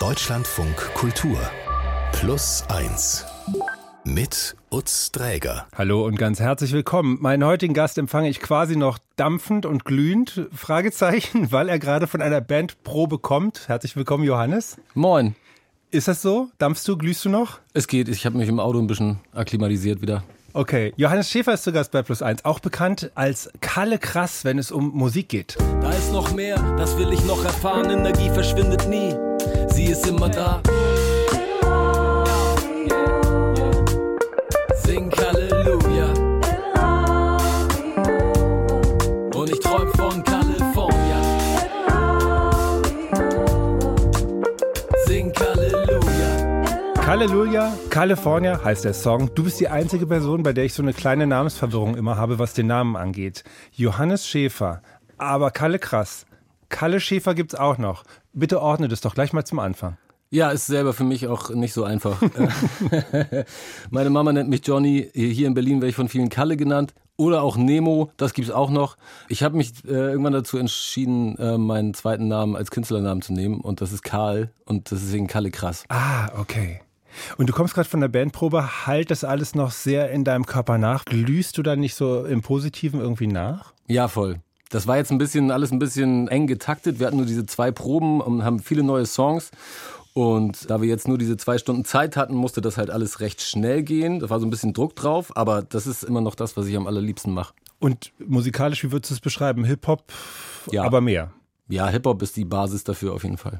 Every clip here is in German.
Deutschlandfunk Kultur Plus 1 mit Utz Dräger. Hallo und ganz herzlich willkommen. Meinen heutigen Gast empfange ich quasi noch dampfend und glühend, Fragezeichen, weil er gerade von einer Bandprobe kommt. Herzlich willkommen, Johannes. Moin. Ist das so? Dampfst du, glühst du noch? Es geht, ich habe mich im Auto ein bisschen akklimatisiert wieder. Okay, Johannes Schäfer ist zu Gast bei Plus 1, auch bekannt als Kalle Krass, wenn es um Musik geht. Da ist noch mehr, das will ich noch erfahren. Energie verschwindet nie, sie ist immer da. Sing Halleluja. Und ich träum von California. Sing Halleluja. Halleluja, California heißt der Song. Du bist die einzige Person, bei der ich so eine kleine Namensverwirrung immer habe, was den Namen angeht. Johannes Schäfer, aber Kalle Krass. Kalle Schäfer gibt's auch noch. Bitte ordne das doch gleich mal zum Anfang. Ja, ist selber für mich auch nicht so einfach. Meine Mama nennt mich Johnny. Hier in Berlin werde ich von vielen Kalle genannt. Oder auch Nemo, das gibt's auch noch. Ich habe mich äh, irgendwann dazu entschieden, äh, meinen zweiten Namen als Künstlernamen zu nehmen. Und das ist Karl. Und das ist deswegen Kalle Krass. Ah, okay. Und du kommst gerade von der Bandprobe, halt das alles noch sehr in deinem Körper nach. Glühst du da nicht so im Positiven irgendwie nach? Ja, voll. Das war jetzt ein bisschen, alles ein bisschen eng getaktet. Wir hatten nur diese zwei Proben und haben viele neue Songs. Und da wir jetzt nur diese zwei Stunden Zeit hatten, musste das halt alles recht schnell gehen. Da war so ein bisschen Druck drauf, aber das ist immer noch das, was ich am allerliebsten mache. Und musikalisch, wie würdest du es beschreiben? Hip-Hop, Ja. aber mehr. Ja, Hip-Hop ist die Basis dafür auf jeden Fall.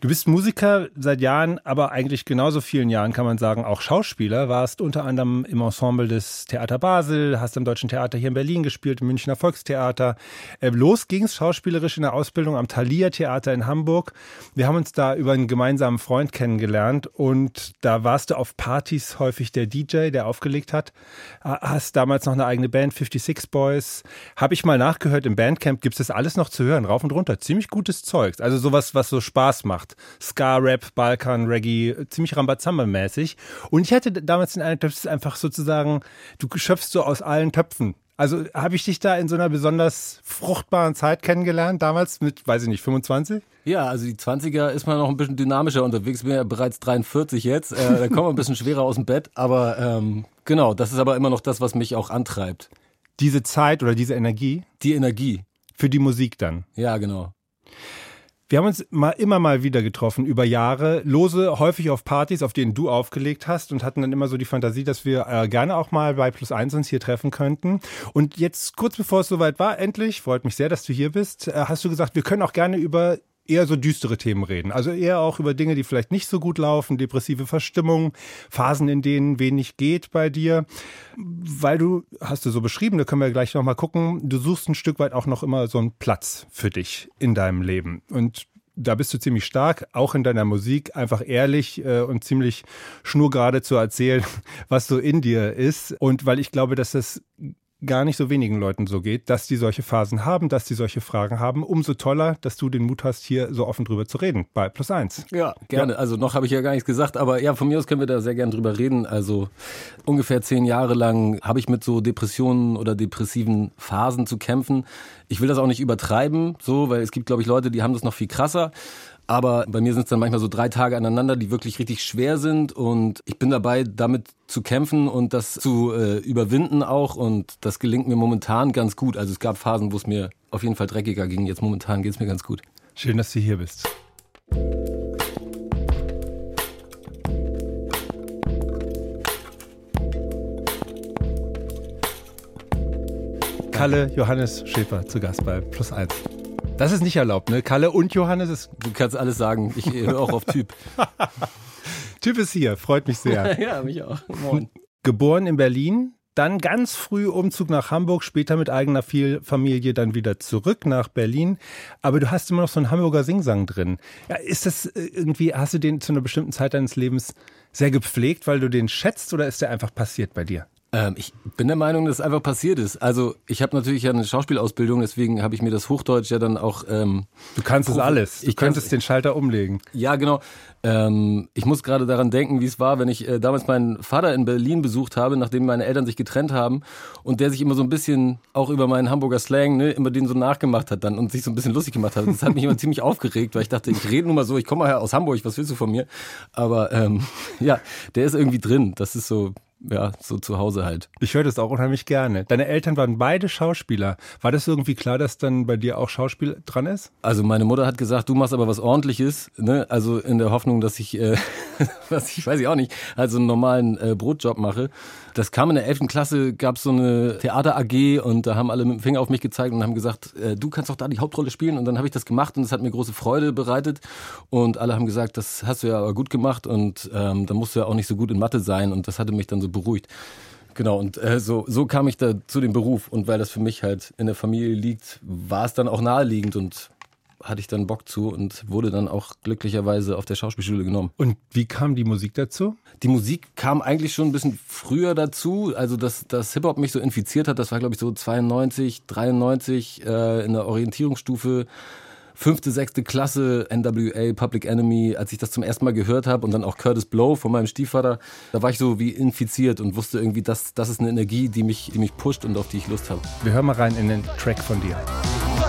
Du bist Musiker seit Jahren, aber eigentlich genauso vielen Jahren kann man sagen, auch Schauspieler. Warst unter anderem im Ensemble des Theater Basel, hast am Deutschen Theater hier in Berlin gespielt, im Münchner Volkstheater. Äh, Los ging's schauspielerisch in der Ausbildung am Thalia Theater in Hamburg. Wir haben uns da über einen gemeinsamen Freund kennengelernt und da warst du auf Partys häufig der DJ, der aufgelegt hat. Hast damals noch eine eigene Band, 56 Boys. Habe ich mal nachgehört, im Bandcamp gibt's das alles noch zu hören, rauf und runter. Ziemlich gutes Zeugs. Also sowas, was so Spaß macht. Ska-Rap, Balkan, Reggae, ziemlich Rambazamba-mäßig. Und ich hatte damals den Eindruck, das ist einfach sozusagen, du schöpfst so aus allen Töpfen. Also habe ich dich da in so einer besonders fruchtbaren Zeit kennengelernt, damals mit, weiß ich nicht, 25? Ja, also die 20er ist man noch ein bisschen dynamischer unterwegs. Ich bin ja bereits 43 jetzt. Äh, da kommt man ein bisschen schwerer aus dem Bett. Aber ähm, genau, das ist aber immer noch das, was mich auch antreibt. Diese Zeit oder diese Energie Die Energie. für die Musik dann. Ja, genau. Wir haben uns mal, immer mal wieder getroffen über Jahre, lose, häufig auf Partys, auf denen du aufgelegt hast und hatten dann immer so die Fantasie, dass wir äh, gerne auch mal bei Plus Eins uns hier treffen könnten. Und jetzt, kurz bevor es soweit war, endlich, freut mich sehr, dass du hier bist, äh, hast du gesagt, wir können auch gerne über eher so düstere Themen reden. Also eher auch über Dinge, die vielleicht nicht so gut laufen, depressive Verstimmung, Phasen, in denen wenig geht bei dir. Weil du, hast du so beschrieben, da können wir gleich nochmal gucken, du suchst ein Stück weit auch noch immer so einen Platz für dich in deinem Leben. Und da bist du ziemlich stark, auch in deiner Musik, einfach ehrlich äh, und ziemlich schnurgerade zu erzählen, was so in dir ist. Und weil ich glaube, dass das gar nicht so wenigen Leuten so geht, dass die solche Phasen haben, dass die solche Fragen haben. Umso toller, dass du den Mut hast, hier so offen drüber zu reden bei Plus Eins. Ja, gerne. Also noch habe ich ja gar nichts gesagt, aber ja, von mir aus können wir da sehr gern drüber reden. Also ungefähr zehn Jahre lang habe ich mit so Depressionen oder depressiven Phasen zu kämpfen. Ich will das auch nicht übertreiben, so, weil es gibt, glaube ich, Leute, die haben das noch viel krasser. Aber bei mir sind es dann manchmal so drei Tage aneinander, die wirklich richtig schwer sind. Und ich bin dabei, damit zu kämpfen und das zu äh, überwinden auch. Und das gelingt mir momentan ganz gut. Also es gab Phasen, wo es mir auf jeden Fall dreckiger ging. Jetzt momentan geht es mir ganz gut. Schön, dass du hier bist. Kalle Johannes Schäfer zu Gast bei Plus Eins. Das ist nicht erlaubt, ne? Kalle und Johannes ist. Du kannst alles sagen. Ich höre auch auf Typ. Typ ist hier, freut mich sehr. ja, mich auch. Moin. Geboren in Berlin, dann ganz früh Umzug nach Hamburg, später mit eigener Familie dann wieder zurück nach Berlin. Aber du hast immer noch so einen Hamburger Singsang drin. Ja, ist das äh, irgendwie, hast du den zu einer bestimmten Zeit deines Lebens sehr gepflegt, weil du den schätzt oder ist der einfach passiert bei dir? Ähm, ich bin der Meinung, dass es einfach passiert ist. Also ich habe natürlich ja eine Schauspielausbildung, deswegen habe ich mir das Hochdeutsch ja dann auch. Ähm, du kannst es alles. Du ich könntest den Schalter umlegen. Ja, genau. Ähm, ich muss gerade daran denken, wie es war, wenn ich äh, damals meinen Vater in Berlin besucht habe, nachdem meine Eltern sich getrennt haben und der sich immer so ein bisschen auch über meinen Hamburger Slang, ne, immer den so nachgemacht hat dann und sich so ein bisschen lustig gemacht hat. Das hat mich immer ziemlich aufgeregt, weil ich dachte, ich rede nur mal so, ich komme mal aus Hamburg, was willst du von mir? Aber ähm, ja, der ist irgendwie drin. Das ist so, ja, so zu Hause halt. Ich höre das auch unheimlich gerne. Deine Eltern waren beide Schauspieler. War das irgendwie klar, dass dann bei dir auch Schauspiel dran ist? Also meine Mutter hat gesagt, du machst aber was ordentliches, ne? Also in der Hoffnung, dass ich, äh, was ich weiß ich auch nicht, also einen normalen äh, Brotjob mache. Das kam in der 11. Klasse, gab es so eine Theater AG und da haben alle mit dem Finger auf mich gezeigt und haben gesagt, äh, du kannst doch da die Hauptrolle spielen. Und dann habe ich das gemacht und es hat mir große Freude bereitet. Und alle haben gesagt, das hast du ja aber gut gemacht und ähm, da musst du ja auch nicht so gut in Mathe sein. Und das hatte mich dann so beruhigt. Genau, und äh, so, so kam ich da zu dem Beruf. Und weil das für mich halt in der Familie liegt, war es dann auch naheliegend und hatte ich dann Bock zu und wurde dann auch glücklicherweise auf der Schauspielschule genommen. Und wie kam die Musik dazu? Die Musik kam eigentlich schon ein bisschen früher dazu. Also, dass, dass Hip-Hop mich so infiziert hat, das war, glaube ich, so 92, 93 äh, in der Orientierungsstufe fünfte, sechste Klasse, NWA, Public Enemy, als ich das zum ersten Mal gehört habe und dann auch Curtis Blow von meinem Stiefvater, da war ich so wie infiziert und wusste irgendwie, dass das ist eine Energie, die mich, die mich pusht und auf die ich Lust habe. Wir hören mal rein in den Track von dir.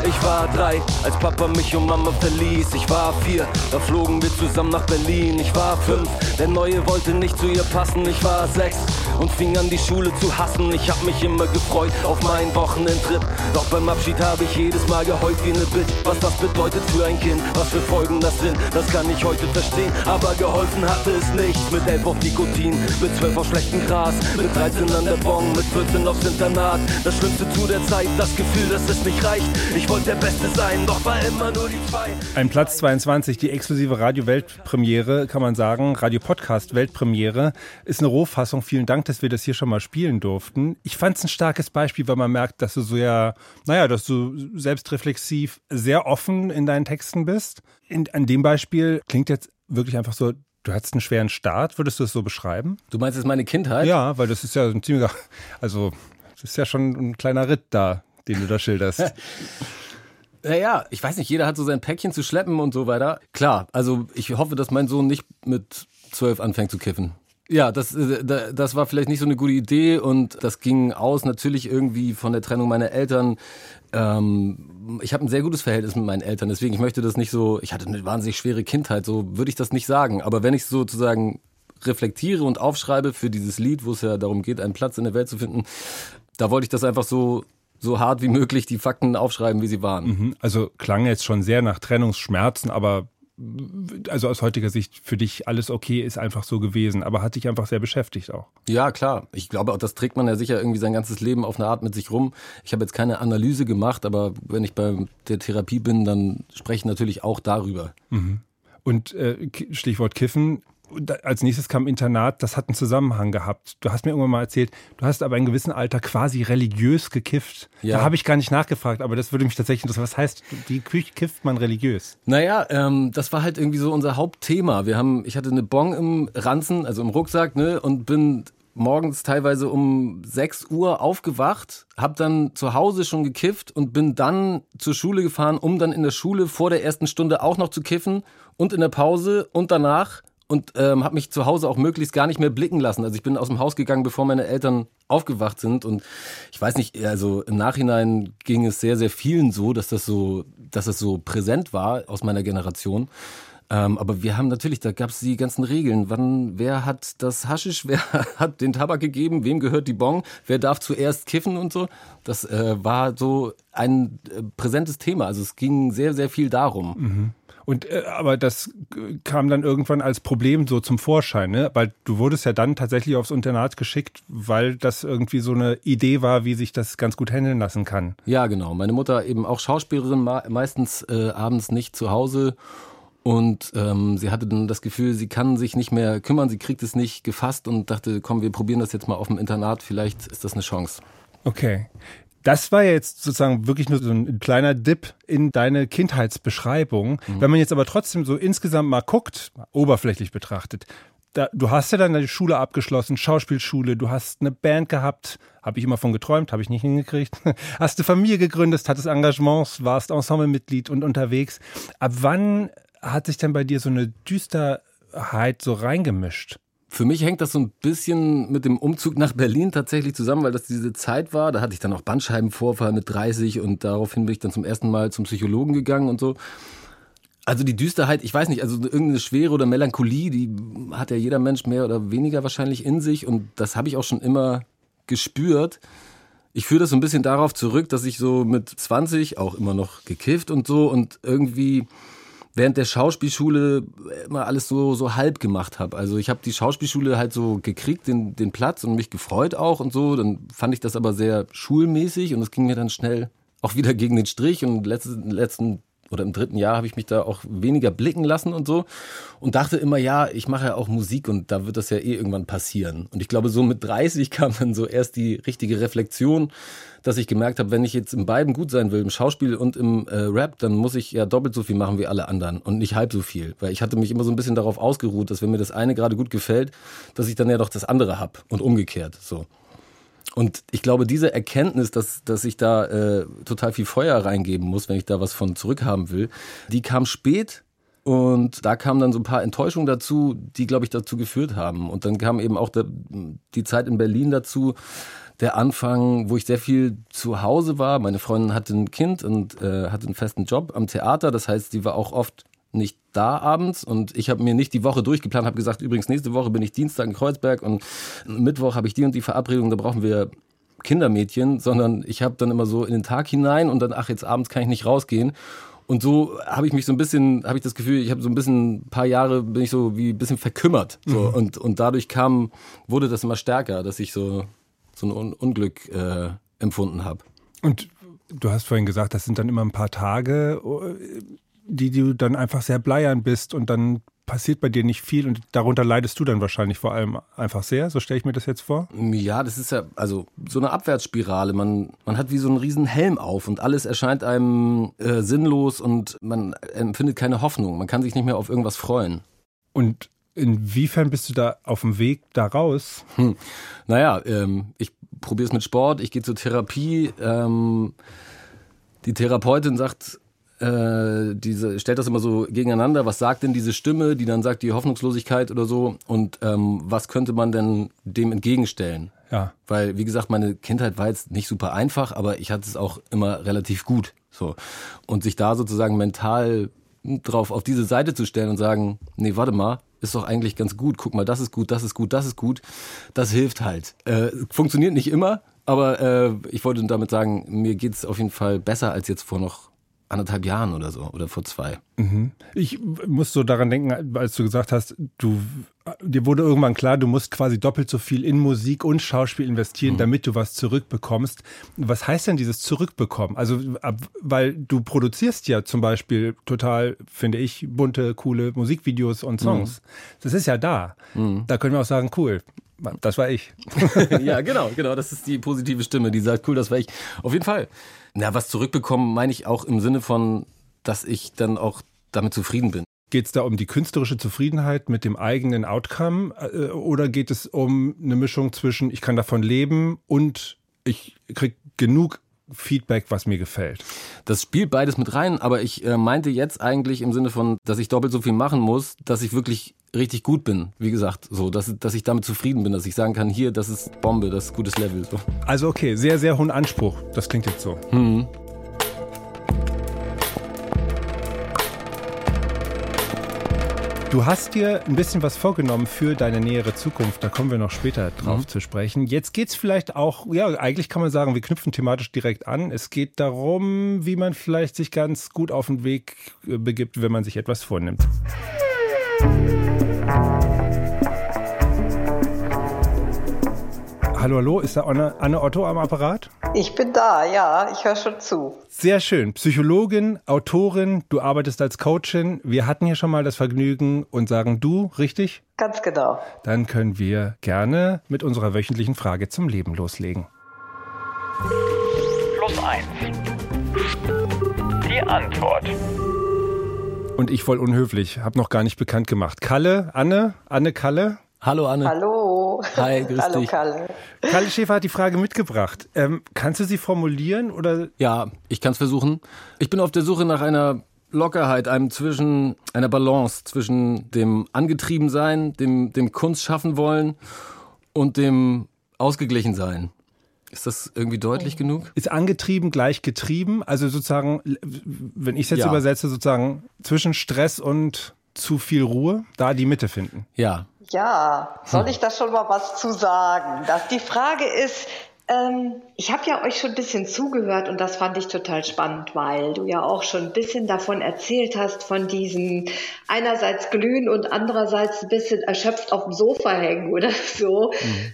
Ich war drei, als Papa mich und Mama verließ. Ich war vier, da flogen wir zusammen nach Berlin. Ich war fünf, der Neue wollte nicht zu ihr passen. Ich war sechs und fing an die Schule zu hassen. Ich hab mich immer gefreut auf meinen Wochenendtrip. Doch beim Abschied habe ich jedes Mal geheult wie ne Bitch. Was das bedeutet für ein Kind, was für Folgen das sind, das kann ich heute verstehen. Aber geholfen hatte es nicht. Mit elf auf Nikotin, mit zwölf auf schlechten Gras, mit 13 an der Bon, mit 14 aufs Internat. Das Schlimmste zu der Zeit, das Gefühl, dass es nicht reicht. Ich wollte der Beste sein, doch war immer nur die zwei. Ein Platz 22, die exklusive Radio-Weltpremiere, kann man sagen. Radio-Podcast-Weltpremiere ist eine Rohfassung. Vielen Dank, dass wir das hier schon mal spielen durften. Ich fand es ein starkes Beispiel, weil man merkt, dass du so ja, naja, dass du selbstreflexiv sehr offen in deinen Texten bist. In, an dem Beispiel klingt jetzt wirklich einfach so, Du hattest einen schweren Start, würdest du es so beschreiben? Du meinst jetzt meine Kindheit? Ja, weil das ist ja ein ziemlicher, also das ist ja schon ein kleiner Ritt da, den du da schilderst. Naja, ich weiß nicht, jeder hat so sein Päckchen zu schleppen und so weiter. Klar, also ich hoffe, dass mein Sohn nicht mit zwölf anfängt zu kiffen. Ja, das, äh, das war vielleicht nicht so eine gute Idee und das ging aus natürlich irgendwie von der Trennung meiner Eltern. Ähm, ich habe ein sehr gutes Verhältnis mit meinen Eltern, deswegen ich möchte das nicht so, ich hatte eine wahnsinnig schwere Kindheit, so würde ich das nicht sagen. Aber wenn ich sozusagen reflektiere und aufschreibe für dieses Lied, wo es ja darum geht, einen Platz in der Welt zu finden, da wollte ich das einfach so so hart wie möglich die Fakten aufschreiben, wie sie waren. Mhm. Also klang jetzt schon sehr nach Trennungsschmerzen, aber also aus heutiger Sicht für dich alles okay ist einfach so gewesen, aber hat dich einfach sehr beschäftigt auch. Ja, klar. Ich glaube, auch das trägt man ja sicher irgendwie sein ganzes Leben auf eine Art mit sich rum. Ich habe jetzt keine Analyse gemacht, aber wenn ich bei der Therapie bin, dann spreche ich natürlich auch darüber. Mhm. Und äh, Stichwort Kiffen, als nächstes kam Internat, das hat einen Zusammenhang gehabt. Du hast mir irgendwann mal erzählt, du hast aber in gewissem Alter quasi religiös gekifft. Ja. Da habe ich gar nicht nachgefragt, aber das würde mich tatsächlich interessieren. Was heißt, wie kifft man religiös? Naja, ähm, das war halt irgendwie so unser Hauptthema. Wir haben, ich hatte eine Bon im Ranzen, also im Rucksack, ne, und bin morgens teilweise um 6 Uhr aufgewacht, habe dann zu Hause schon gekifft und bin dann zur Schule gefahren, um dann in der Schule vor der ersten Stunde auch noch zu kiffen und in der Pause und danach und ähm, habe mich zu Hause auch möglichst gar nicht mehr blicken lassen. Also ich bin aus dem Haus gegangen, bevor meine Eltern aufgewacht sind und ich weiß nicht, also im Nachhinein ging es sehr, sehr vielen so, dass das so, dass es so präsent war aus meiner Generation. Ähm, aber wir haben natürlich, da gab es die ganzen Regeln. Wann, wer hat das Haschisch, wer hat den Tabak gegeben, wem gehört die Bon, wer darf zuerst kiffen und so. Das äh, war so ein äh, präsentes Thema. Also es ging sehr, sehr viel darum. Mhm. Und äh, aber das kam dann irgendwann als Problem so zum Vorschein, ne? Weil du wurdest ja dann tatsächlich aufs Internat geschickt, weil das irgendwie so eine Idee war, wie sich das ganz gut handeln lassen kann. Ja, genau. Meine Mutter eben auch Schauspielerin, meistens äh, abends nicht zu Hause. Und ähm, sie hatte dann das Gefühl, sie kann sich nicht mehr kümmern, sie kriegt es nicht gefasst und dachte, komm, wir probieren das jetzt mal auf dem Internat, vielleicht ist das eine Chance. Okay. Das war jetzt sozusagen wirklich nur so ein kleiner Dip in deine Kindheitsbeschreibung. Mhm. Wenn man jetzt aber trotzdem so insgesamt mal guckt, oberflächlich betrachtet, da, du hast ja dann deine Schule abgeschlossen, Schauspielschule, du hast eine Band gehabt, habe ich immer von geträumt, habe ich nicht hingekriegt. Hast eine Familie gegründet, hattest Engagements, warst Ensemblemitglied und unterwegs. Ab wann hat sich denn bei dir so eine Düsterheit so reingemischt? Für mich hängt das so ein bisschen mit dem Umzug nach Berlin tatsächlich zusammen, weil das diese Zeit war. Da hatte ich dann auch Bandscheibenvorfall mit 30 und daraufhin bin ich dann zum ersten Mal zum Psychologen gegangen und so. Also die Düsterheit, ich weiß nicht, also irgendeine Schwere oder Melancholie, die hat ja jeder Mensch mehr oder weniger wahrscheinlich in sich und das habe ich auch schon immer gespürt. Ich führe das so ein bisschen darauf zurück, dass ich so mit 20 auch immer noch gekifft und so und irgendwie während der Schauspielschule immer alles so so halb gemacht habe. Also ich habe die Schauspielschule halt so gekriegt, den, den Platz und mich gefreut auch und so. Dann fand ich das aber sehr schulmäßig und es ging mir dann schnell auch wieder gegen den Strich und letzten, letzten oder im dritten Jahr habe ich mich da auch weniger blicken lassen und so und dachte immer, ja, ich mache ja auch Musik und da wird das ja eh irgendwann passieren. Und ich glaube, so mit 30 kam dann so erst die richtige Reflexion, dass ich gemerkt habe, wenn ich jetzt in beiden gut sein will, im Schauspiel und im äh, Rap, dann muss ich ja doppelt so viel machen wie alle anderen und nicht halb so viel. Weil ich hatte mich immer so ein bisschen darauf ausgeruht, dass wenn mir das eine gerade gut gefällt, dass ich dann ja doch das andere hab und umgekehrt so. Und ich glaube, diese Erkenntnis, dass, dass ich da äh, total viel Feuer reingeben muss, wenn ich da was von zurückhaben will, die kam spät und da kamen dann so ein paar Enttäuschungen dazu, die, glaube ich, dazu geführt haben. Und dann kam eben auch der, die Zeit in Berlin dazu, der Anfang, wo ich sehr viel zu Hause war. Meine Freundin hatte ein Kind und äh, hatte einen festen Job am Theater. Das heißt, die war auch oft nicht da abends und ich habe mir nicht die Woche durchgeplant, habe gesagt, übrigens nächste Woche bin ich Dienstag in Kreuzberg und Mittwoch habe ich die und die Verabredung, da brauchen wir Kindermädchen, sondern ich habe dann immer so in den Tag hinein und dann, ach, jetzt abends kann ich nicht rausgehen. Und so habe ich mich so ein bisschen, habe ich das Gefühl, ich habe so ein bisschen, ein paar Jahre bin ich so wie ein bisschen verkümmert. So. Mhm. Und, und dadurch kam, wurde das immer stärker, dass ich so, so ein Un Unglück äh, empfunden habe. Und du hast vorhin gesagt, das sind dann immer ein paar Tage die du dann einfach sehr bleiern bist und dann passiert bei dir nicht viel und darunter leidest du dann wahrscheinlich vor allem einfach sehr. So stelle ich mir das jetzt vor. Ja, das ist ja also so eine Abwärtsspirale. Man, man hat wie so einen riesen Helm auf und alles erscheint einem äh, sinnlos und man empfindet keine Hoffnung. Man kann sich nicht mehr auf irgendwas freuen. Und inwiefern bist du da auf dem Weg da raus? Hm. Naja, ähm, ich probiere es mit Sport, ich gehe zur Therapie. Ähm, die Therapeutin sagt, äh, diese, stellt das immer so gegeneinander. Was sagt denn diese Stimme, die dann sagt die Hoffnungslosigkeit oder so? Und ähm, was könnte man denn dem entgegenstellen? Ja. Weil, wie gesagt, meine Kindheit war jetzt nicht super einfach, aber ich hatte es auch immer relativ gut. So. Und sich da sozusagen mental drauf auf diese Seite zu stellen und sagen, nee, warte mal, ist doch eigentlich ganz gut. Guck mal, das ist gut, das ist gut, das ist gut. Das hilft halt. Äh, funktioniert nicht immer, aber äh, ich wollte damit sagen, mir geht's auf jeden Fall besser als jetzt vor noch anderthalb Jahren oder so oder vor zwei. Mhm. Ich muss so daran denken, als du gesagt hast, du dir wurde irgendwann klar, du musst quasi doppelt so viel in Musik und Schauspiel investieren, mhm. damit du was zurückbekommst. Was heißt denn dieses Zurückbekommen? Also, weil du produzierst ja zum Beispiel total, finde ich, bunte, coole Musikvideos und Songs. Mhm. Das ist ja da. Mhm. Da können wir auch sagen, cool, das war ich. ja, genau, genau. Das ist die positive Stimme, die sagt, cool, das war ich. Auf jeden Fall. Na, was zurückbekommen, meine ich auch im Sinne von, dass ich dann auch damit zufrieden bin. Geht es da um die künstlerische Zufriedenheit mit dem eigenen Outcome äh, oder geht es um eine Mischung zwischen, ich kann davon leben und ich kriege genug Feedback, was mir gefällt. Das spielt beides mit rein, aber ich äh, meinte jetzt eigentlich im Sinne von, dass ich doppelt so viel machen muss, dass ich wirklich richtig gut bin. Wie gesagt, so, dass, dass ich damit zufrieden bin, dass ich sagen kann, hier, das ist Bombe, das ist gutes Level. So. Also okay, sehr, sehr hohen Anspruch. Das klingt jetzt so. Hm. Du hast dir ein bisschen was vorgenommen für deine nähere Zukunft. Da kommen wir noch später drauf mhm. zu sprechen. Jetzt geht es vielleicht auch, ja, eigentlich kann man sagen, wir knüpfen thematisch direkt an. Es geht darum, wie man vielleicht sich ganz gut auf den Weg äh, begibt, wenn man sich etwas vornimmt. Hallo, hallo, ist da Anne, Anne Otto am Apparat? Ich bin da, ja, ich höre schon zu. Sehr schön. Psychologin, Autorin, du arbeitest als Coachin. Wir hatten hier schon mal das Vergnügen und sagen du, richtig? Ganz genau. Dann können wir gerne mit unserer wöchentlichen Frage zum Leben loslegen. Plus eins. Die Antwort. Und ich voll unhöflich, habe noch gar nicht bekannt gemacht. Kalle, Anne, Anne Kalle? Hallo Anne. Hallo. Hi, grüß Hallo dich. Kalle. Kalle Schäfer hat die Frage mitgebracht. Ähm, kannst du sie formulieren oder Ja, ich kann es versuchen. Ich bin auf der Suche nach einer Lockerheit, einem zwischen einer Balance zwischen dem Angetriebensein, dem dem Kunst schaffen wollen und dem ausgeglichen sein. Ist das irgendwie deutlich genug? ist angetrieben gleich getrieben? Also sozusagen, wenn ich es jetzt Ja. übersetze, sozusagen zwischen Stress und zu viel Ruhe, da die Mitte finden. Ja. Ja, soll ich da schon mal was zu sagen? Das, die Frage ist, ähm, ich habe ja euch schon ein bisschen zugehört und das fand ich total spannend, weil du ja auch schon ein bisschen davon erzählt hast, von diesem einerseits glühen und andererseits ein bisschen erschöpft auf dem Sofa hängen oder so.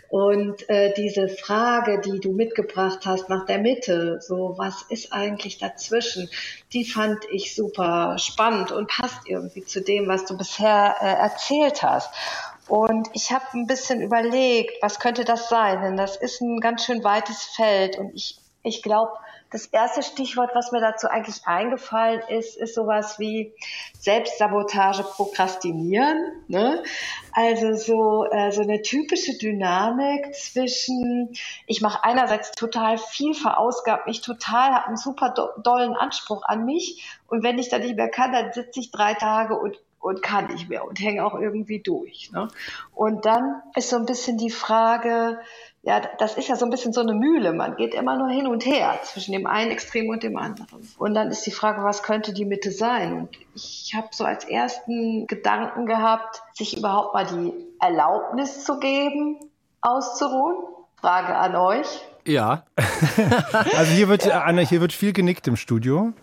Und äh, diese Frage, die du mitgebracht hast nach der Mitte, so was ist eigentlich dazwischen, die fand ich super spannend und passt irgendwie zu dem, was du bisher äh, erzählt hast. Und ich habe ein bisschen überlegt, was könnte das sein? Denn das ist ein ganz schön weites Feld. Und ich, ich glaube, das erste Stichwort, was mir dazu eigentlich eingefallen ist, ist sowas wie Selbstsabotage, Prokrastinieren. Ne? Also so, äh, so eine typische Dynamik zwischen, ich mache einerseits total viel, verausgabt mich total, habe einen super do dollen Anspruch an mich. Und wenn ich dann nicht mehr kann, dann sitze ich drei Tage und und kann nicht mehr und hänge auch irgendwie durch. Ne? Und dann ist so ein bisschen die Frage, ja, das ist ja so ein bisschen so eine Mühle. Man geht immer nur hin und her zwischen dem einen Extrem und dem anderen. Und dann ist die Frage, was könnte die Mitte sein? Und ich habe so als ersten Gedanken gehabt, sich überhaupt mal die Erlaubnis zu geben, auszuruhen. Frage an euch. Ja. Also hier wird, Anna, hier wird viel genickt im Studio.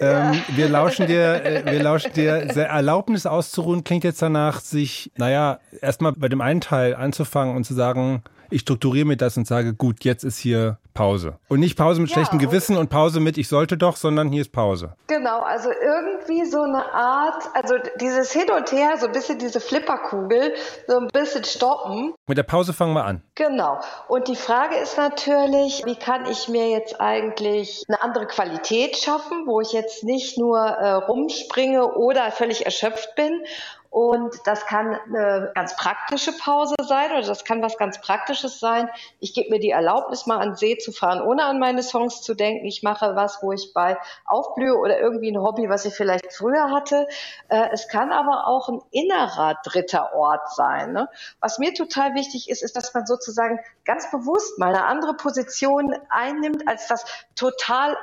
Ähm, wir lauschen dir, äh, wir lauschen dir, Erlaubnis auszuruhen klingt jetzt danach, sich, naja, erstmal bei dem einen Teil anzufangen und zu sagen, ich strukturiere mir das und sage, gut, jetzt ist hier Pause. Und nicht Pause mit Ja, schlechtem Gewissen und Pause mit, ich sollte doch, sondern hier ist Pause. Genau, also irgendwie so eine Art, also dieses Hin und Her, so ein bisschen diese Flipperkugel, so ein bisschen stoppen. Mit der Pause fangen wir an. Genau. Und die Frage ist natürlich, wie kann ich mir jetzt eigentlich eine andere Qualität schaffen, wo ich jetzt nicht nur äh, rumspringe oder völlig erschöpft bin. Und das kann eine ganz praktische Pause sein oder das kann was ganz Praktisches sein. Ich gebe mir die Erlaubnis, mal an See zu fahren, ohne an meine Songs zu denken. Ich mache was, wo ich bei aufblühe oder irgendwie ein Hobby, was ich vielleicht früher hatte. Äh, es kann aber auch ein innerer dritter Ort sein. Ne? Was mir total wichtig ist, ist, dass man sozusagen ganz bewusst mal eine andere Position einnimmt als das total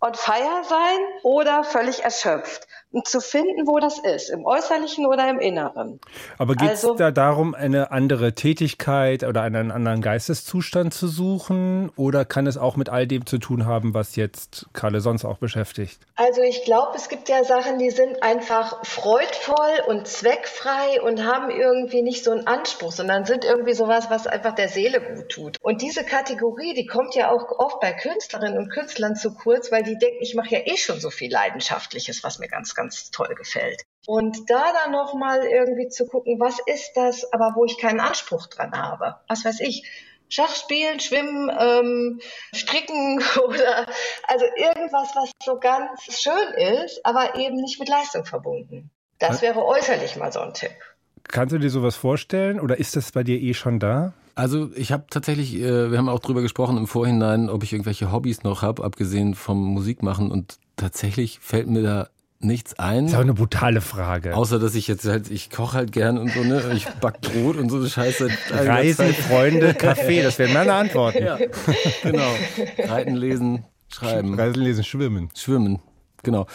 on fire sein oder völlig erschöpft. Zu finden, wo das ist, im Äußerlichen oder im Inneren. Aber geht es Also- da darum, eine andere Tätigkeit oder einen anderen Geisteszustand zu suchen? Oder kann es auch mit all dem zu tun haben, was jetzt Kalle sonst auch beschäftigt? Also ich glaube, es gibt ja Sachen, die sind einfach freudvoll und zweckfrei und haben irgendwie nicht so einen Anspruch, sondern sind irgendwie sowas, was einfach der Seele gut tut. Und diese Kategorie, die kommt ja auch oft bei Künstlerinnen und Künstlern zu kurz, weil die denken, ich mache ja eh schon so viel Leidenschaftliches, was mir ganz, ganz toll gefällt. Und da dann nochmal irgendwie zu gucken, was ist das, aber wo ich keinen Anspruch dran habe. Was weiß ich. Schach spielen, schwimmen, ähm, stricken oder also irgendwas, was so ganz schön ist, aber eben nicht mit Leistung verbunden. Das wäre äußerlich mal so ein Tipp. Kannst du dir sowas vorstellen oder ist das bei dir eh schon da? Also ich habe tatsächlich, äh, wir haben auch drüber gesprochen im Vorhinein, ob ich irgendwelche Hobbys noch habe, abgesehen vom Musikmachen. Und tatsächlich fällt mir da nichts ein. Das ist auch eine brutale Frage. Außer dass ich jetzt halt, ich koche halt gern und so, ne? Ich back Brot und so eine Scheiße. Reisen, Zeit. Freunde, Kaffee, das wären meine Antworten. Ja, genau. Reiten, lesen, schreiben. Reisen, lesen, schwimmen. Schwimmen. Genau.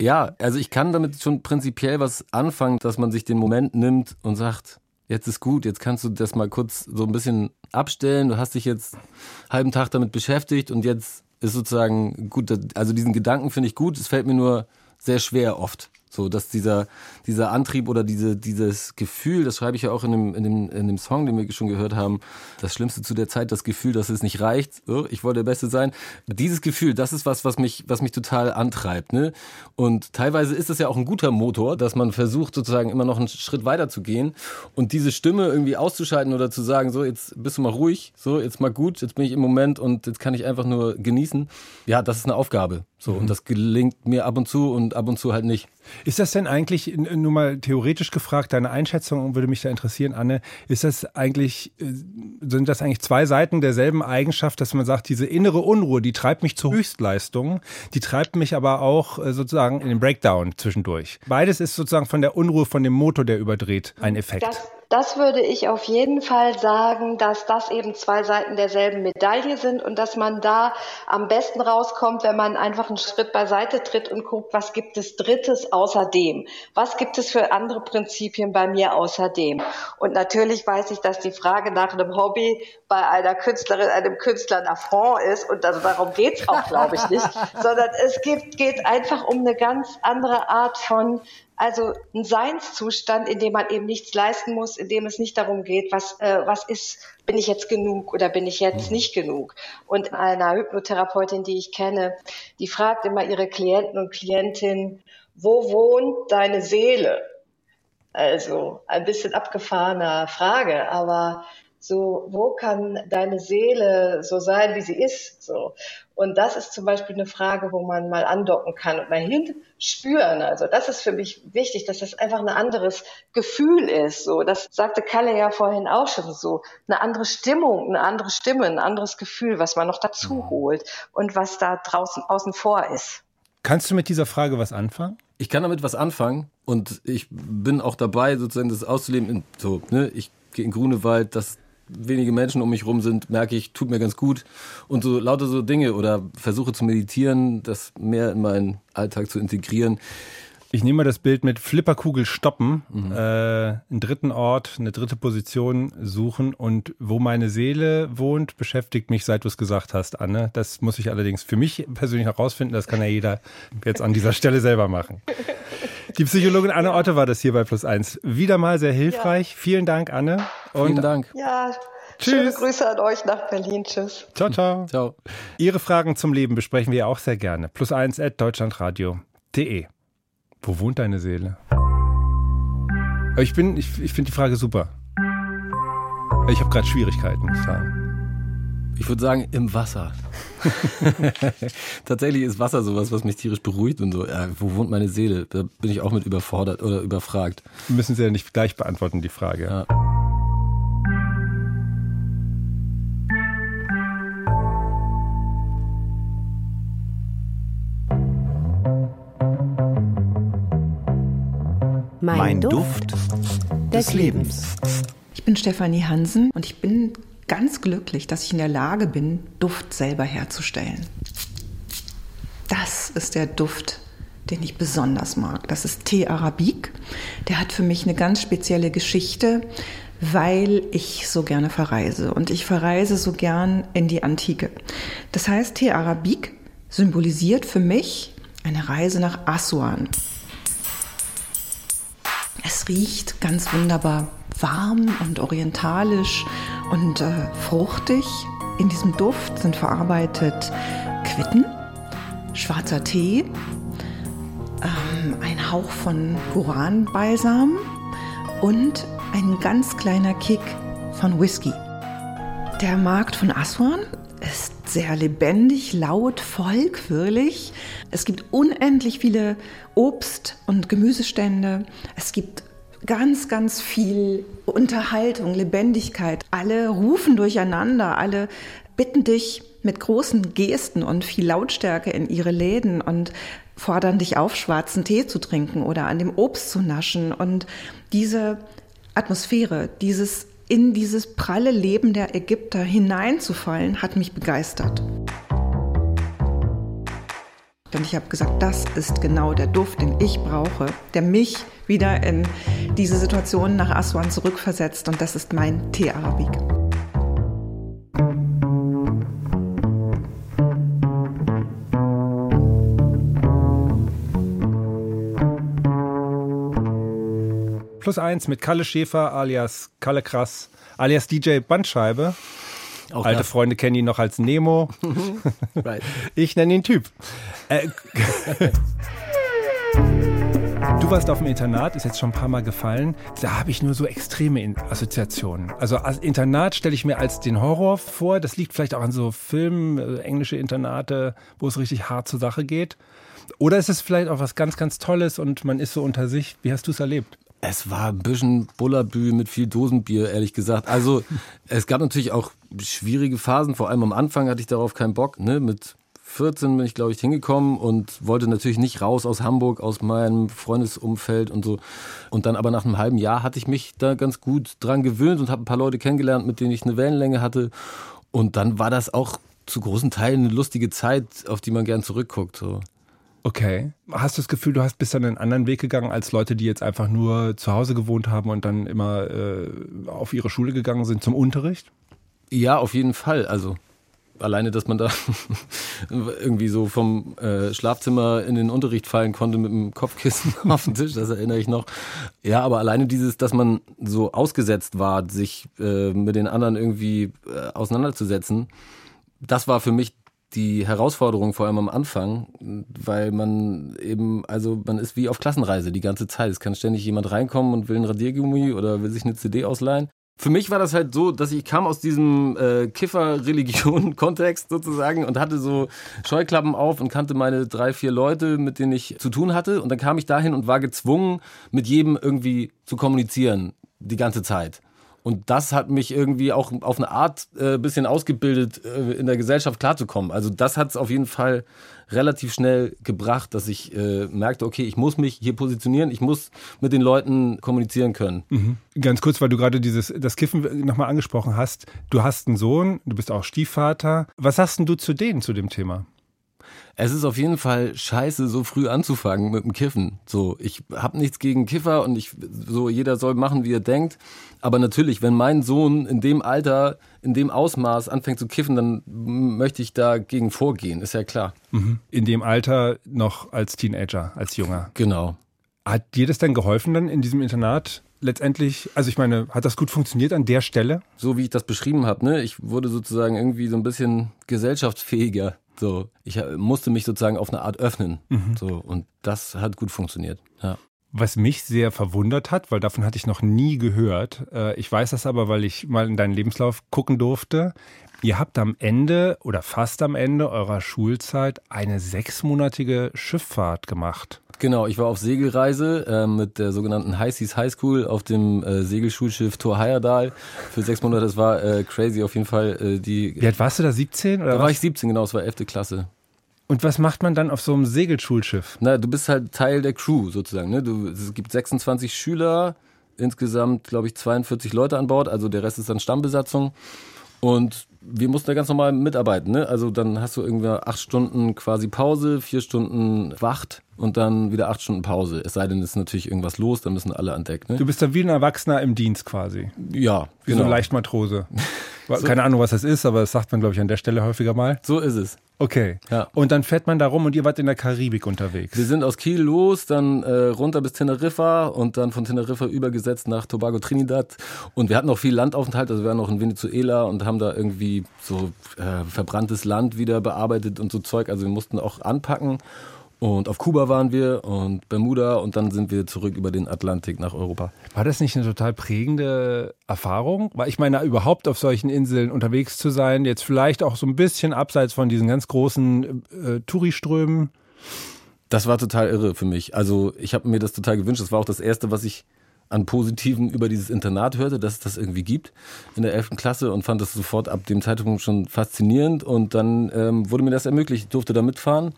Ja, also ich kann damit schon prinzipiell was anfangen, dass man sich den Moment nimmt und sagt, jetzt ist gut, jetzt kannst du das mal kurz so ein bisschen abstellen. Du hast dich jetzt einen halben Tag damit beschäftigt und jetzt ist sozusagen gut, also diesen Gedanken finde ich gut, es fällt mir nur sehr schwer oft. So, dass dieser, dieser Antrieb oder diese, dieses Gefühl, das schreibe ich ja auch in dem, in, dem, in dem Song, den wir schon gehört haben, das Schlimmste zu der Zeit, das Gefühl, dass es nicht reicht, oh, ich wollte der Beste sein. Dieses Gefühl, das ist was, was mich, was mich total antreibt. Ne? Und teilweise ist es ja auch ein guter Motor, dass man versucht, sozusagen immer noch einen Schritt weiter zu gehen und diese Stimme irgendwie auszuschalten oder zu sagen, so, jetzt bist du mal ruhig, so, jetzt mal gut, jetzt bin ich im Moment und jetzt kann ich einfach nur genießen. Ja, das ist eine Aufgabe. So, und das gelingt mir ab und zu und ab und zu halt nicht. Ist das denn eigentlich, nur mal theoretisch gefragt, deine Einschätzung würde mich da interessieren, Anne, ist das eigentlich, äh, sind das eigentlich zwei Seiten derselben Eigenschaft, dass man sagt, diese innere Unruhe, die treibt mich zur Höchstleistung, die treibt mich aber auch äh, sozusagen in den Breakdown zwischendurch. Beides ist sozusagen von der Unruhe, von dem Motor, der überdreht, ein Effekt. Das das würde ich auf jeden Fall sagen, dass das eben zwei Seiten derselben Medaille sind und dass man da am besten rauskommt, wenn man einfach einen Schritt beiseite tritt und guckt, was gibt es Drittes außerdem? Was gibt es für andere Prinzipien bei mir außerdem? Und natürlich weiß ich, dass die Frage nach einem Hobby bei einer Künstlerin, einem Künstler ein Affront ist und also darum geht's auch, glaube ich, nicht, sondern es geht, geht einfach um eine ganz andere Art von also ein Seinszustand, in dem man eben nichts leisten muss, in dem es nicht darum geht, was, äh, was ist, bin ich jetzt genug oder bin ich jetzt mhm. nicht genug. Und einer Hypnotherapeutin, die ich kenne, die fragt immer ihre Klienten und Klientinnen, wo wohnt deine Seele? Also ein bisschen abgefahrener Frage, aber so, wo kann deine Seele so sein, wie sie ist? So. Und das ist zum Beispiel eine Frage, wo man mal andocken kann und mal hinspüren. Also das ist für mich wichtig, dass das einfach ein anderes Gefühl ist. So, das sagte Kalle ja vorhin auch schon so. Eine andere Stimmung, eine andere Stimme, ein anderes Gefühl, was man noch dazu mhm. holt und was da draußen außen vor ist. Kannst du mit dieser Frage was anfangen? Ich kann damit was anfangen und ich bin auch dabei, sozusagen das auszuleben. So, ne? Ich gehe in Grunewald, das wenige Menschen um mich rum sind, merke ich, tut mir ganz gut. Und so lauter so Dinge oder versuche zu meditieren, das mehr in meinen Alltag zu integrieren. Ich nehme mal das Bild mit Flipperkugel stoppen, mhm. äh, einen dritten Ort, eine dritte Position suchen und wo meine Seele wohnt, beschäftigt mich, seit du es gesagt hast, Anne. Das muss ich allerdings für mich persönlich herausfinden. Das kann ja jeder jetzt an dieser Stelle selber machen. Die Psychologin Anne Otte war das hier bei Plus Eins. Wieder mal sehr hilfreich. Ja. Vielen Dank, Anne. Und Vielen Dank. Ja, Tschüss. Schöne Grüße an euch nach Berlin. Tschüss. Ciao, ciao. Ciao. Ihre Fragen zum Leben besprechen wir auch sehr gerne. Plus eins at deutschlandradio.de. Wo wohnt deine Seele? Ich bin, ich, ich finde die Frage super. Ich habe gerade Schwierigkeiten, muss ich sagen. Ich würde sagen, im Wasser. Tatsächlich ist Wasser sowas, was mich tierisch beruhigt und so. Ja, wo wohnt meine Seele? Da bin ich auch mit überfordert oder überfragt. Wir müssen sie ja nicht gleich beantworten, die Frage. Ja. Mein, mein Duft des Lebens. Ich bin Stefanie Hansen und ich bin ganz glücklich, dass ich in der Lage bin, Duft selber herzustellen. Das ist der Duft, den ich besonders mag. Das ist Tee Arabique. Der hat für mich eine ganz spezielle Geschichte, weil ich so gerne verreise. Und ich verreise so gern in die Antike. Das heißt, Tee Arabique symbolisiert für mich eine Reise nach Aswan. Riecht ganz wunderbar warm und orientalisch und äh, fruchtig. In diesem Duft sind verarbeitet Quitten, schwarzer Tee, ähm, ein Hauch von Guranbalsam und ein ganz kleiner Kick von Whisky. Der Markt von Aswan ist sehr lebendig, laut, voll. Es gibt unendlich viele Obst- und Gemüsestände. Es gibt ganz, ganz viel Unterhaltung, Lebendigkeit. Alle rufen durcheinander, alle bitten dich mit großen Gesten und viel Lautstärke in ihre Läden und fordern dich auf, schwarzen Tee zu trinken oder an dem Obst zu naschen. Und diese Atmosphäre, dieses in dieses pralle Leben der Ägypter hineinzufallen, hat mich begeistert. Und ich habe gesagt, das ist genau der Duft, den ich brauche, der mich wieder in diese Situation nach Aswan zurückversetzt. Und das ist mein Tee Arabik. Plus eins mit Kalle Schäfer alias Kalle Krass alias DJ Bandscheibe. Auch Alte das. Freunde kennen ihn noch als Nemo. right. Ich nenne ihn Typ. Äh, Du warst auf dem Internat, ist jetzt schon ein paar Mal gefallen. Da habe ich nur so extreme Assoziationen. Also als Internat stelle ich mir als den Horror vor. Das liegt vielleicht auch an so Filmen, äh, englische Internate, wo es richtig hart zur Sache geht. Oder ist es vielleicht auch was ganz, ganz Tolles und man ist so unter sich? Wie hast du es erlebt? Es war ein bisschen Bullabü mit viel Dosenbier, ehrlich gesagt. Also es gab natürlich auch schwierige Phasen. Vor allem am Anfang hatte ich darauf keinen Bock. Ne? Mit 14 bin ich, glaube ich, hingekommen und wollte natürlich nicht raus aus Hamburg, aus meinem Freundesumfeld und so. Und dann aber nach einem halben Jahr hatte ich mich da ganz gut dran gewöhnt und habe ein paar Leute kennengelernt, mit denen ich eine Wellenlänge hatte. Und dann war das auch zu großen Teilen eine lustige Zeit, auf die man gern zurückguckt. So. Okay. Hast du das Gefühl, du hast bis dann einen anderen Weg gegangen als Leute, die jetzt einfach nur zu Hause gewohnt haben und dann immer äh, auf ihre Schule gegangen sind zum Unterricht? Ja, auf jeden Fall. Also alleine, dass man da irgendwie so vom äh, Schlafzimmer in den Unterricht fallen konnte mit dem Kopfkissen auf dem Tisch, das erinnere ich noch. Ja, aber alleine dieses, dass man so ausgesetzt war, sich äh, mit den anderen irgendwie äh, auseinanderzusetzen, das war für mich die Herausforderung vor allem am Anfang, weil man eben, also man ist wie auf Klassenreise die ganze Zeit. Es kann ständig jemand reinkommen und will ein Radiergummi oder will sich eine CD ausleihen für mich war das halt so, dass ich kam aus diesem äh, Kiffer-Religion-Kontext sozusagen und hatte so Scheuklappen auf und kannte meine drei, vier Leute, mit denen ich zu tun hatte. Und dann kam ich dahin und war gezwungen, mit jedem irgendwie zu kommunizieren, die ganze Zeit. Und das hat mich irgendwie auch auf eine Art äh, bisschen ausgebildet, äh, in der Gesellschaft klarzukommen. Also das hat es auf jeden Fall relativ schnell gebracht, dass ich äh, merkte, okay, ich muss mich hier positionieren, ich muss mit den Leuten kommunizieren können. Mhm. Ganz kurz, weil du gerade dieses das Kiffen nochmal angesprochen hast. Du hast einen Sohn, du bist auch Stiefvater. Was sagst denn du zu denen zu dem Thema? Es ist auf jeden Fall scheiße, so früh anzufangen mit dem Kiffen. So, ich habe nichts gegen Kiffer und ich so jeder soll machen, wie er denkt. Aber natürlich, wenn mein Sohn in dem Alter, in dem Ausmaß anfängt zu kiffen, dann möchte ich dagegen vorgehen. Ist ja klar. Mhm. In dem Alter noch als Teenager, als Junger. Genau. Hat dir das denn geholfen dann in diesem Internat? Letztendlich, also ich meine, hat das gut funktioniert an der Stelle? So wie ich das beschrieben habe, ne? Ich wurde sozusagen irgendwie so ein bisschen gesellschaftsfähiger so, ich äh, musste mich sozusagen auf eine Art öffnen. Mhm. So, und das hat gut funktioniert. Ja. Was mich sehr verwundert hat, weil davon hatte ich noch nie gehört. Äh, ich weiß das aber, weil ich mal in deinen Lebenslauf gucken durfte. Ihr habt am Ende oder fast am Ende eurer Schulzeit eine sechsmonatige Schifffahrt gemacht. Genau, ich war auf Segelreise äh, mit der sogenannten High Seas High School auf dem äh, Segelschulschiff Tor Heyerdahl für sechs Monate. Das war äh, crazy auf jeden Fall. Äh, die, Wie alt warst du da? 17? Oder da was? war ich 17, genau, es war 11. Klasse. Und was macht man dann auf so einem Segelschulschiff? Na, du bist halt Teil der Crew sozusagen. Ne? Du, es gibt 26 Schüler, insgesamt glaube ich 42 Leute an Bord, also der Rest ist dann Stammbesatzung. Und wir mussten da ganz normal mitarbeiten. Ne? Also dann hast du irgendwie acht Stunden quasi Pause, vier Stunden Wacht und dann wieder acht Stunden Pause. Es sei denn, es ist natürlich irgendwas los, dann müssen alle an Deck. Ne? Du bist dann wie ein Erwachsener im Dienst quasi. Ja, wie genau. so ein Leichtmatrose. Keine Ahnung, was das ist, aber das sagt man, glaube ich, an der Stelle häufiger mal. So ist es. Okay. Ja. Und dann fährt man da rum und ihr wart in der Karibik unterwegs. Wir sind aus Kiel los, dann äh, runter bis Teneriffa und dann von Teneriffa übergesetzt nach Tobago Trinidad. Und wir hatten auch viel Landaufenthalt, also wir waren noch in Venezuela und haben da irgendwie so äh, verbranntes Land wieder bearbeitet und so Zeug. Also wir mussten auch anpacken. Und auf Kuba waren wir und Bermuda und dann sind wir zurück über den Atlantik nach Europa. War das nicht eine total prägende Erfahrung? Weil ich meine, überhaupt auf solchen Inseln unterwegs zu sein, jetzt vielleicht auch so ein bisschen abseits von diesen ganz großen äh, Touriströmen. Das war total irre für mich. Also ich habe mir das total gewünscht. Das war auch das Erste, was ich an Positiven über dieses Internat hörte, dass es das irgendwie gibt in der 11. Klasse und fand das sofort ab dem Zeitpunkt schon faszinierend. Und dann ähm, wurde mir das ermöglicht. Ich durfte da mitfahren.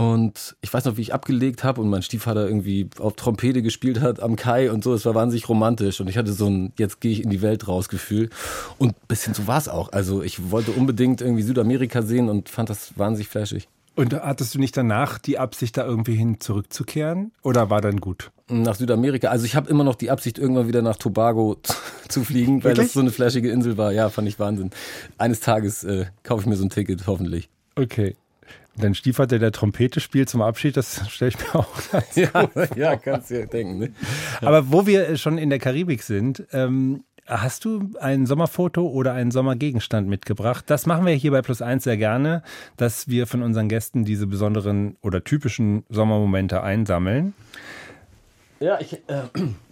Und ich weiß noch, wie ich abgelegt habe und mein Stiefvater irgendwie auf Trompete gespielt hat am Kai und so. Es war wahnsinnig romantisch und ich hatte so ein Jetzt gehe ich in die Welt raus Gefühl. Und ein bisschen so war es auch. Also ich wollte unbedingt irgendwie Südamerika sehen und fand das wahnsinnig flashig. Und hattest du nicht danach die Absicht, da irgendwie hin zurückzukehren? Oder war dann gut? Nach Südamerika. Also ich habe immer noch die Absicht, irgendwann wieder nach Tobago zu fliegen, weil Wirklich? das so eine flashige Insel war. Ja, fand ich Wahnsinn. Eines Tages äh, kaufe ich mir so ein Ticket, hoffentlich. Okay. Dein Stiefvater, der Trompete spielt zum Abschied, das stelle ich mir auch ja, ja, kannst du ja denken. Ne? Aber wo wir schon in der Karibik sind, ähm, Hast du ein Sommerfoto oder einen Sommergegenstand mitgebracht? Das machen wir hier bei Plus Eins sehr gerne, dass wir von unseren Gästen diese besonderen oder typischen Sommermomente einsammeln. Ja, ich, äh,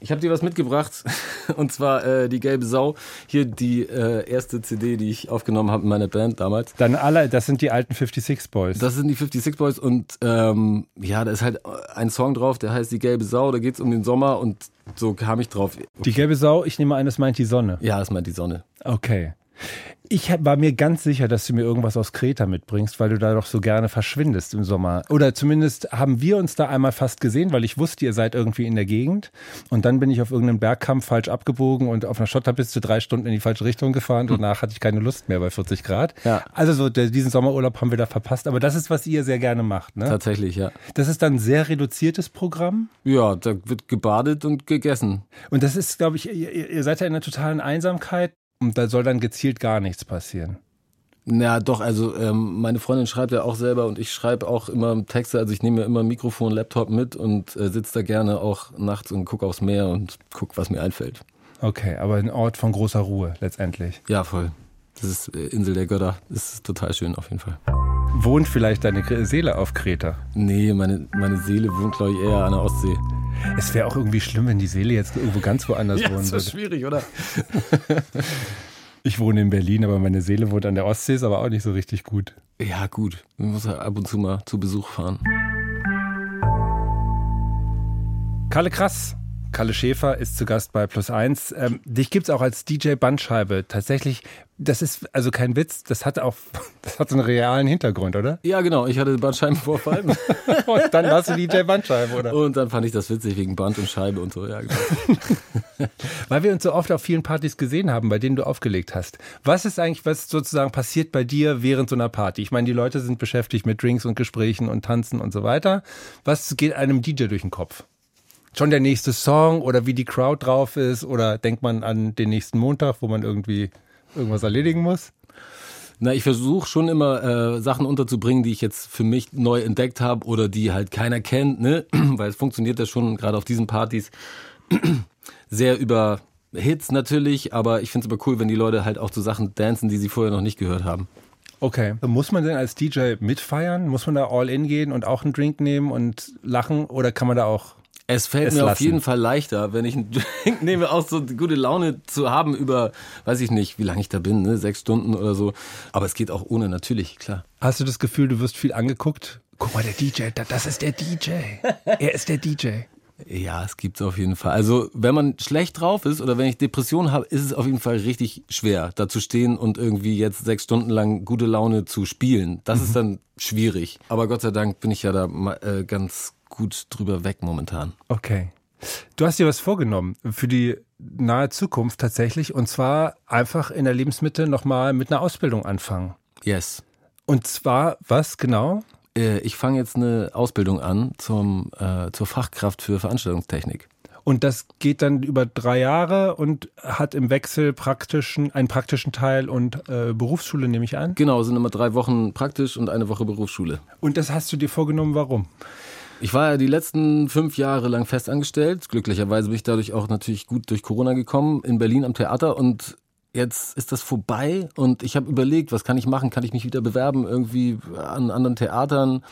ich habe dir was mitgebracht. Und zwar äh, die Gelbe Sau. Hier die äh, erste CD, die ich aufgenommen habe in meiner Band damals. Dann alle, das sind die alten 56 Boys. Das sind die 56 Boys. Und ähm, ja, da ist halt ein Song drauf, der heißt Die Gelbe Sau. Da geht's um den Sommer und so kam ich drauf. Die Gelbe Sau, ich nehme an, das meint die Sonne. Ja, das meint die Sonne. Okay. Ich war mir ganz sicher, dass du mir irgendwas aus Kreta mitbringst, weil du da doch so gerne verschwindest im Sommer. Oder zumindest haben wir uns da einmal fast gesehen, weil ich wusste, ihr seid irgendwie in der Gegend. Und dann bin ich auf irgendeinem Bergkampf falsch abgebogen und auf einer Schotterpiste drei Stunden in die falsche Richtung gefahren. Und danach hatte ich keine Lust mehr bei 40 Grad. Ja. Also so diesen Sommerurlaub haben wir da verpasst. Aber das ist, was ihr sehr gerne macht, ne? Tatsächlich, ja. Das ist dann ein sehr reduziertes Programm. Ja, da wird gebadet und gegessen. Und das ist, glaube ich, ihr, ihr seid ja in einer totalen Einsamkeit. Und da soll dann gezielt gar nichts passieren. Na doch, also ähm, meine Freundin schreibt ja auch selber und ich schreibe auch immer Texte. Also ich nehme mir immer Mikrofon, Laptop mit und äh, sitze da gerne auch nachts und gucke aufs Meer und gucke, was mir einfällt. Okay, aber ein Ort von großer Ruhe letztendlich. Ja, voll. Das ist äh, Insel der Götter. Das ist total schön auf jeden Fall. Wohnt vielleicht deine Seele auf Kreta? Nee, meine, meine Seele wohnt, glaube ich, eher an der Ostsee. Es wäre auch irgendwie schlimm, wenn die Seele jetzt irgendwo ganz woanders ja, wohnen das ist schwierig, oder? ich wohne in Berlin, aber meine Seele wohnt an der Ostsee, ist aber auch nicht so richtig gut. Ja, gut. Man muss ja ab und zu mal zu Besuch fahren. Kalle Krass. Kalle Schäfer ist zu Gast bei Plus Eins. Ähm, dich gibt's auch als DJ Bandscheibe. Tatsächlich, das ist also kein Witz, das hat auch, das hat einen realen Hintergrund, oder? Ja, genau. Ich hatte Bandscheibenvorfall. und dann warst du DJ Bandscheibe, oder? Und dann fand ich das witzig wegen Band und Scheibe und so. Ja, genau. Weil wir uns so oft auf vielen Partys gesehen haben, bei denen du aufgelegt hast. Was ist eigentlich, was sozusagen passiert bei dir während so einer Party? Ich meine, die Leute sind beschäftigt mit Drinks und Gesprächen und Tanzen und so weiter. Was geht einem DJ durch den Kopf? Schon der nächste Song oder wie die Crowd drauf ist oder denkt man an den nächsten Montag, wo man irgendwie irgendwas erledigen muss? Na, ich versuche schon immer äh, Sachen unterzubringen, die ich jetzt für mich neu entdeckt habe oder die halt keiner kennt, ne? Weil es funktioniert ja schon gerade auf diesen Partys sehr über Hits natürlich, aber ich finde es aber cool, wenn die Leute halt auch zu Sachen dancen, die sie vorher noch nicht gehört haben. Okay. Muss man denn als DJ mitfeiern? Muss man da all in gehen und auch einen Drink nehmen und lachen oder kann man da auch es fällt es mir auf lassen. jeden Fall leichter, wenn ich einen Drink nehme, auch so gute Laune zu haben über, weiß ich nicht, wie lange ich da bin, ne? sechs Stunden oder so. Aber es geht auch ohne, natürlich, klar. Hast du das Gefühl, du wirst viel angeguckt? Guck mal, der DJ, da- das ist der DJ. Er ist der DJ. Ja, es gibt's auf jeden Fall. Also, wenn man schlecht drauf ist oder wenn ich Depressionen habe, ist es auf jeden Fall richtig schwer, da zu stehen und irgendwie jetzt sechs Stunden lang gute Laune zu spielen. Das ist dann schwierig. Aber Gott sei Dank bin ich ja da äh, ganz gut drüber weg momentan. Okay. Du hast dir was vorgenommen für die nahe Zukunft tatsächlich und zwar einfach in der Lebensmitte nochmal mit einer Ausbildung anfangen. Yes. Und zwar, was genau? Äh, Ich fange jetzt eine Ausbildung an zum, äh, zur Fachkraft für Veranstaltungstechnik. Und das geht dann über drei Jahre und hat im Wechsel praktischen, einen praktischen Teil und äh, Berufsschule, nehme ich an. Genau, sind immer drei Wochen praktisch und eine Woche Berufsschule. Und das hast du dir vorgenommen, warum? Ich war ja die letzten fünf Jahre lang festangestellt. Glücklicherweise bin ich dadurch auch natürlich gut durch Corona gekommen in Berlin am Theater und jetzt ist das vorbei und ich habe überlegt, was kann ich machen? Kann ich mich wieder bewerben irgendwie an anderen Theatern?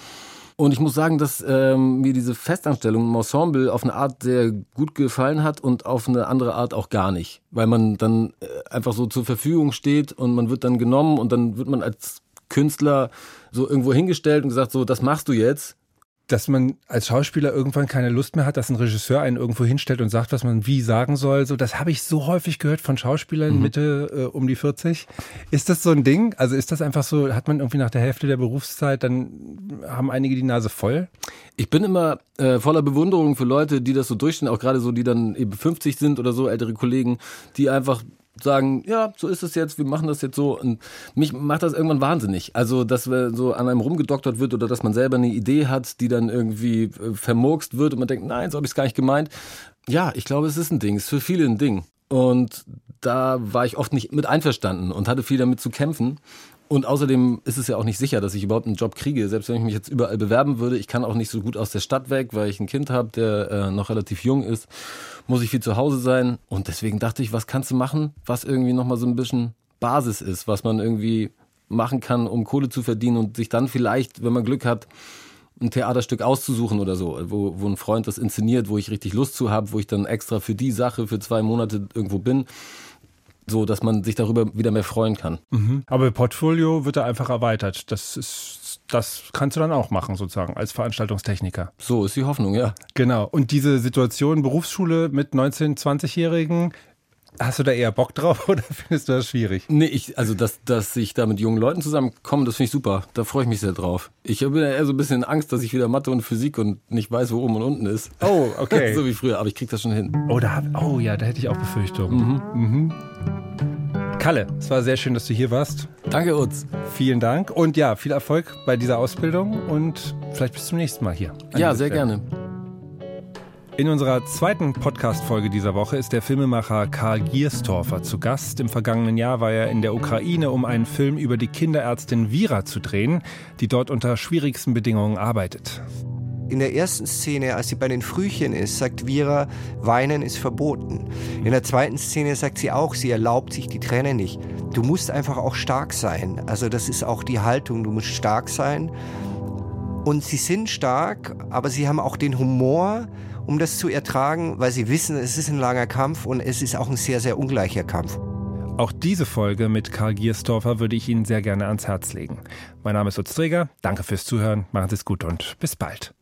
Und ich muss sagen, dass ähm, mir diese Festanstellung im Ensemble auf eine Art sehr gut gefallen hat und auf eine andere Art auch gar nicht. Weil man dann äh, einfach so zur Verfügung steht und man wird dann genommen und dann wird man als Künstler so irgendwo hingestellt und gesagt, so, das machst du jetzt. Dass man als Schauspieler irgendwann keine Lust mehr hat, dass ein Regisseur einen irgendwo hinstellt und sagt, was man wie sagen soll. So, das habe ich so häufig gehört von Schauspielern Mitte äh, um die 40. Ist das so ein Ding? Also ist das einfach so, hat man irgendwie nach der Hälfte der Berufszeit, dann haben einige die Nase voll? Ich bin immer äh, voller Bewunderung für Leute, die das so durchstehen, auch gerade so, die dann eben 50 sind oder so, ältere Kollegen, die einfach sagen, ja, so ist es jetzt, wir machen das jetzt so. Und mich macht das irgendwann wahnsinnig. Also, dass wir so an einem rumgedoktert wird oder dass man selber eine Idee hat, die dann irgendwie äh, vermurkst wird und man denkt, nein, so habe ich es gar nicht gemeint. Ja, ich glaube, es ist ein Ding, es ist für viele ein Ding. Und da war ich oft nicht mit einverstanden und hatte viel damit zu kämpfen. Und außerdem ist es ja auch nicht sicher, dass ich überhaupt einen Job kriege. Selbst wenn ich mich jetzt überall bewerben würde, ich kann auch nicht so gut aus der Stadt weg, weil ich ein Kind habe, der äh, noch relativ jung ist, muss ich viel zu Hause sein. Und deswegen dachte ich, was kannst du machen, was irgendwie nochmal so ein bisschen Basis ist, was man irgendwie machen kann, um Kohle zu verdienen und sich dann vielleicht, wenn man Glück hat, ein Theaterstück auszusuchen oder so, wo, wo ein Freund das inszeniert, wo ich richtig Lust zu habe, wo ich dann extra für die Sache für zwei Monate irgendwo bin so dass man sich darüber wieder mehr freuen kann. Mhm. Aber Portfolio wird da einfach erweitert. Das ist, das kannst du dann auch machen, sozusagen, als Veranstaltungstechniker. So ist die Hoffnung, ja. Genau. Und diese Situation, Berufsschule mit 19-, 20-Jährigen, Hast du da eher Bock drauf oder findest du das schwierig? Nee, ich, also dass, dass ich da mit jungen Leuten zusammenkomme, das finde ich super. Da freue ich mich sehr drauf. Ich habe eher so ein bisschen Angst, dass ich wieder Mathe und Physik und nicht weiß, wo oben und unten ist. Oh, okay. so wie früher, aber ich kriege das schon hin. Oh, da hab, oh ja, da hätte ich auch Befürchtungen. Mhm. Mhm. Kalle, es war sehr schön, dass du hier warst. Danke, Utz. Vielen Dank und ja, viel Erfolg bei dieser Ausbildung und vielleicht bis zum nächsten Mal hier. Ja, sehr Film. gerne. In unserer zweiten Podcast-Folge dieser Woche ist der Filmemacher Karl Gierstorfer zu Gast. Im vergangenen Jahr war er in der Ukraine, um einen Film über die Kinderärztin Vira zu drehen, die dort unter schwierigsten Bedingungen arbeitet. In der ersten Szene, als sie bei den Frühchen ist, sagt Vira, Weinen ist verboten. In der zweiten Szene sagt sie auch, sie erlaubt sich die Tränen nicht. Du musst einfach auch stark sein. Also das ist auch die Haltung, du musst stark sein. Und sie sind stark, aber sie haben auch den Humor, um das zu ertragen, weil sie wissen, es ist ein langer Kampf und es ist auch ein sehr, sehr ungleicher Kampf. Auch diese Folge mit Karl Giersdorfer würde ich Ihnen sehr gerne ans Herz legen. Mein Name ist Lutz Träger, danke fürs Zuhören, machen Sie es gut und bis bald.